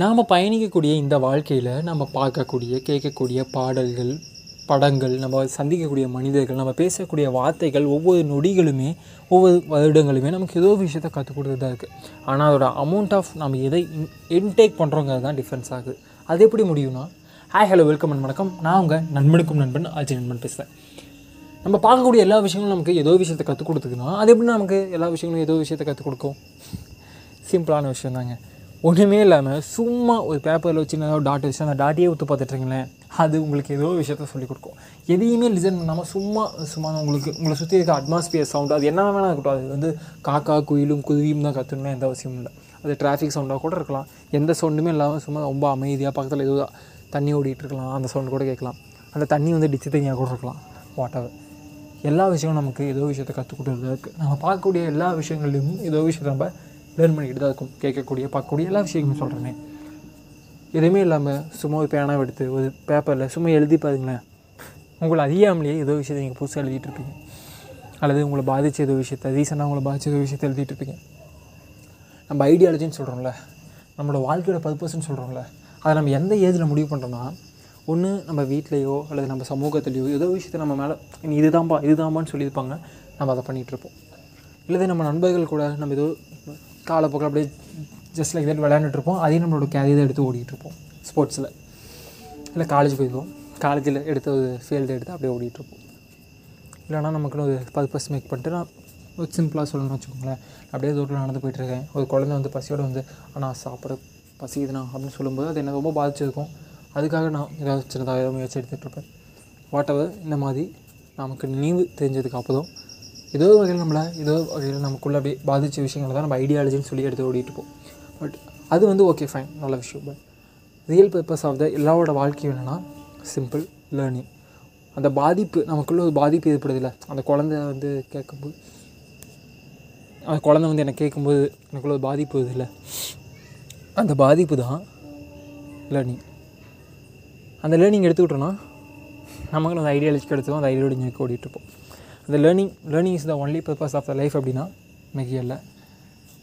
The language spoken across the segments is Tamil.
நாம் பயணிக்கக்கூடிய இந்த வாழ்க்கையில் நம்ம பார்க்கக்கூடிய கேட்கக்கூடிய பாடல்கள் படங்கள் நம்ம சந்திக்கக்கூடிய மனிதர்கள் நம்ம பேசக்கூடிய வார்த்தைகள் ஒவ்வொரு நொடிகளுமே ஒவ்வொரு வருடங்களுமே நமக்கு ஏதோ விஷயத்தை கற்றுக் கொடுத்துட்டு தான் இருக்குது ஆனால் அதோட அமௌண்ட் ஆஃப் நம்ம எதை இன்டேக் பண்ணுறோங்கிறது தான் டிஃப்ரென்ஸ் ஆகுது. அது எப்படி முடியும்னா ஹாய் ஹலோ வெல்கம் அண்ட் வணக்கம். நான் உங்கள் நண்பனுக்கும் நண்பன் அஜய் நண்பன் பேசுகிறேன் நம்ம பார்க்கக்கூடிய எல்லா விஷயங்களும் நமக்கு ஏதோ விஷயத்தை கற்றுக் கொடுத்துக்குன்னா அது எப்படி நமக்கு எல்லா விஷயங்களும் ஏதோ விஷயத்தை கற்றுக் கொடுக்கும்? சிம்பிளான விஷயம் தாங்க ஒன்றுமே இல்லாமல் சும்மா ஒரு பேப்பரில் வச்சு ஏதாவது டாட் வச்சு அந்த டாட்டியே ஊற்று பார்த்துட்ருங்களேன் அது உங்களுக்கு ஏதோ விஷயத்த சொல்லிக் கொடுக்கும். எதையுமே லிசன் பண்ணாமல் சும்மா சும்மா உங்களுக்கு உங்களை சுற்றி இருக்க அட்மாஸ்பியர் சவுண்டு அது என்ன வேணால் இருக்கட்டும். அது வந்து காக்கா குயிலும் குருவியும் தான் கற்றுக்கணும் எந்த அவசியமும் இல்லை. அது டிராஃபிக் சவுண்டாக கூட இருக்கலாம். எந்த சவுண்டுமே இல்லாமல் சும்மா ரொம்ப அமைதியாக பக்கத்தில் ஏதோ தண்ணி ஓடிட்டு இருக்கலாம். அந்த சவுண்டு கூட கேட்கலாம். அந்த தண்ணி வந்து டிச்சு தண்ணியாக கூட இருக்கலாம். வாட் எல்லா விஷயமும் நமக்கு ஏதோ விஷயத்தை கற்றுக் கொடுத்துட்டு நம்ம பார்க்கக்கூடிய எல்லா விஷயங்கள்லையும் ஏதோ விஷயத்தை நம்ம லேர்ன் பண்ணிக்கிட்டு தான் இருக்கும். கேட்கக்கூடிய பார்க்கக்கூடிய எல்லா விஷயங்களும் சொல்கிறேனே எதுவுமே இல்லாமல் சும்மா ஒரு பேனாக எடுத்து ஒரு பேப்பரில் சும்மா எழுதி பாருங்களேன். உங்களை அறியாமலேயே ஏதோ விஷயத்தை நீங்கள் புதுசாக எழுதிட்டு இருப்பீங்க. அல்லது உங்களை பாதித்த ஏதோ விஷயத்தை ரீசெண்டாக உங்களை பாதித்த ஏதோ விஷயத்தை எழுதிட்டு இருப்பீங்க. நம்ம ஐடியாலஜின்னு சொல்கிறோம்ல நம்மளோட வாழ்க்கையோட பர்பஸ்ன்னு சொல்கிறோம்ல அதை நம்ம எந்த ஏஜில் முடிவு பண்ணுறோன்னா ஒன்று நம்ம வீட்லேயோ அல்லது நம்ம சமூகத்துலேயோ ஏதோ விஷயத்தை நம்ம மேலே நீ இதுதான்பா இதுதான்ப்பான்னு சொல்லியிருப்பாங்க. நம்ம அதை பண்ணிகிட்ருப்போம் இல்லது நம்ம நண்பர்கள் கூட நம்ம ஏதோ காலப்போக்கில் அப்படியே ஜஸ்ட் லைக் தட் விளையாண்டுட்டு இருப்போம் அதையும் நம்மளோட கேரியரை எடுத்து ஓடிட்டுருப்போம் ஸ்போர்ட்ஸில் இல்லை காலேஜ் போயிருப்போம் காலேஜில் எடுத்த ஒரு ஃபீல்டு எடுத்து அப்படியே ஓடிட்டுருப்போம் இல்லைனா நமக்குன்னு ஒரு பர்பஸ் மேக் பண்ணிட்டு நான் ஒரு சிம்பிளாக சொல்லணும்னு வச்சுக்கோங்களேன். அப்படியே தூரத்தில் நடந்து போயிட்டுருக்கேன். ஒரு குழந்தை வந்து பசியோடு வந்து ஆனால் சாப்பிட பசிக்குதுண்ணா அப்படின்னு சொல்லும்போது அது என்னை ரொம்ப பாதிச்சிருக்கும். அதுக்காக நான் ஏதாவது சின்னதாக ஏதாவது முயற்சி எடுத்துகிட்டு இருப்பேன் வாட் எவர் இந்த மாதிரி நமக்கு நினைவு தெரிஞ்சதுக்கு அப்புறம் ஏதோ ஒரு வகையில் நம்மளை ஏதோ வகையில் நமக்குள்ளே அப்படியே பாதித்த விஷயங்களை தான் நம்ம ஐடியாலஜின்னு சொல்லி எடுத்து ஓடிட்டு இருப்போம் பட் அது வந்து ஓகே ஃபைன் நல்ல விஷயம். But real purpose of the எல்லாரோட வாழ்க்கையும் என்னென்னா சிம்பிள் லேர்னிங் அந்த பாதிப்பு நமக்குள்ளே ஒரு பாதிப்பு ஏற்படுதில்ல அந்த குழந்தை வந்து கேட்கும்போது அந்த குழந்தை வந்து எனக்கு கேட்கும்போது எனக்குள்ள ஒரு பாதிப்பு வருது இல்லை. அந்த பாதிப்பு தான் லேர்னிங் அந்த லேர்னிங் எடுத்துக்கிட்டோன்னா நமக்கு அந்த ஐடியாலஜிக்கு எடுத்துவோம் அந்த ஐடியாலஜி நோக்கி ஓடிட்டுருப்போம் அந்த learning learning is the only purpose of the life அப்படின்னா மிக இல்லை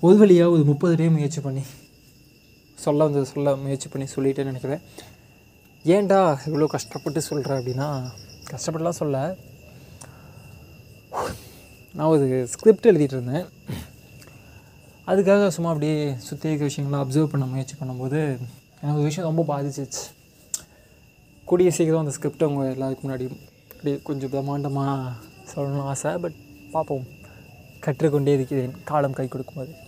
ஒரு வழியாக ஒரு முப்பது டே முயற்சி பண்ணி சொல்ல வந்தது சொல்ல முயற்சி பண்ணி சொல்லிட்டேன்னு நினைக்கிறேன். ஏன்டா இவ்வளோ கஷ்டப்பட்டு சொல்கிறேன் அப்படின்னா கஷ்டப்பட்டுலாம் சொல்ல. நான் ஒரு ஸ்கிரிப்ட் எழுதிட்டு இருந்தேன். அதுக்காக சும்மா அப்படியே சுற்றி இருக்க விஷயங்களை அப்சர்வ் பண்ண முயற்சி பண்ணும்போது எனக்கு ஒரு விஷயம் ரொம்ப பாதிச்சிச்சு கூடிய சீக்கிரம் அந்த ஸ்கிரிப்டை அவங்க எல்லாருக்கும் முன்னாடி அப்படியே கொஞ்சம் பிரம்மாண்டமாக சொல்லணும்னு ஆசை பட் பார்ப்போம். கற்றுக்கொண்டே இருக்கிறேன். காலம் கை கொடுக்கும்போது.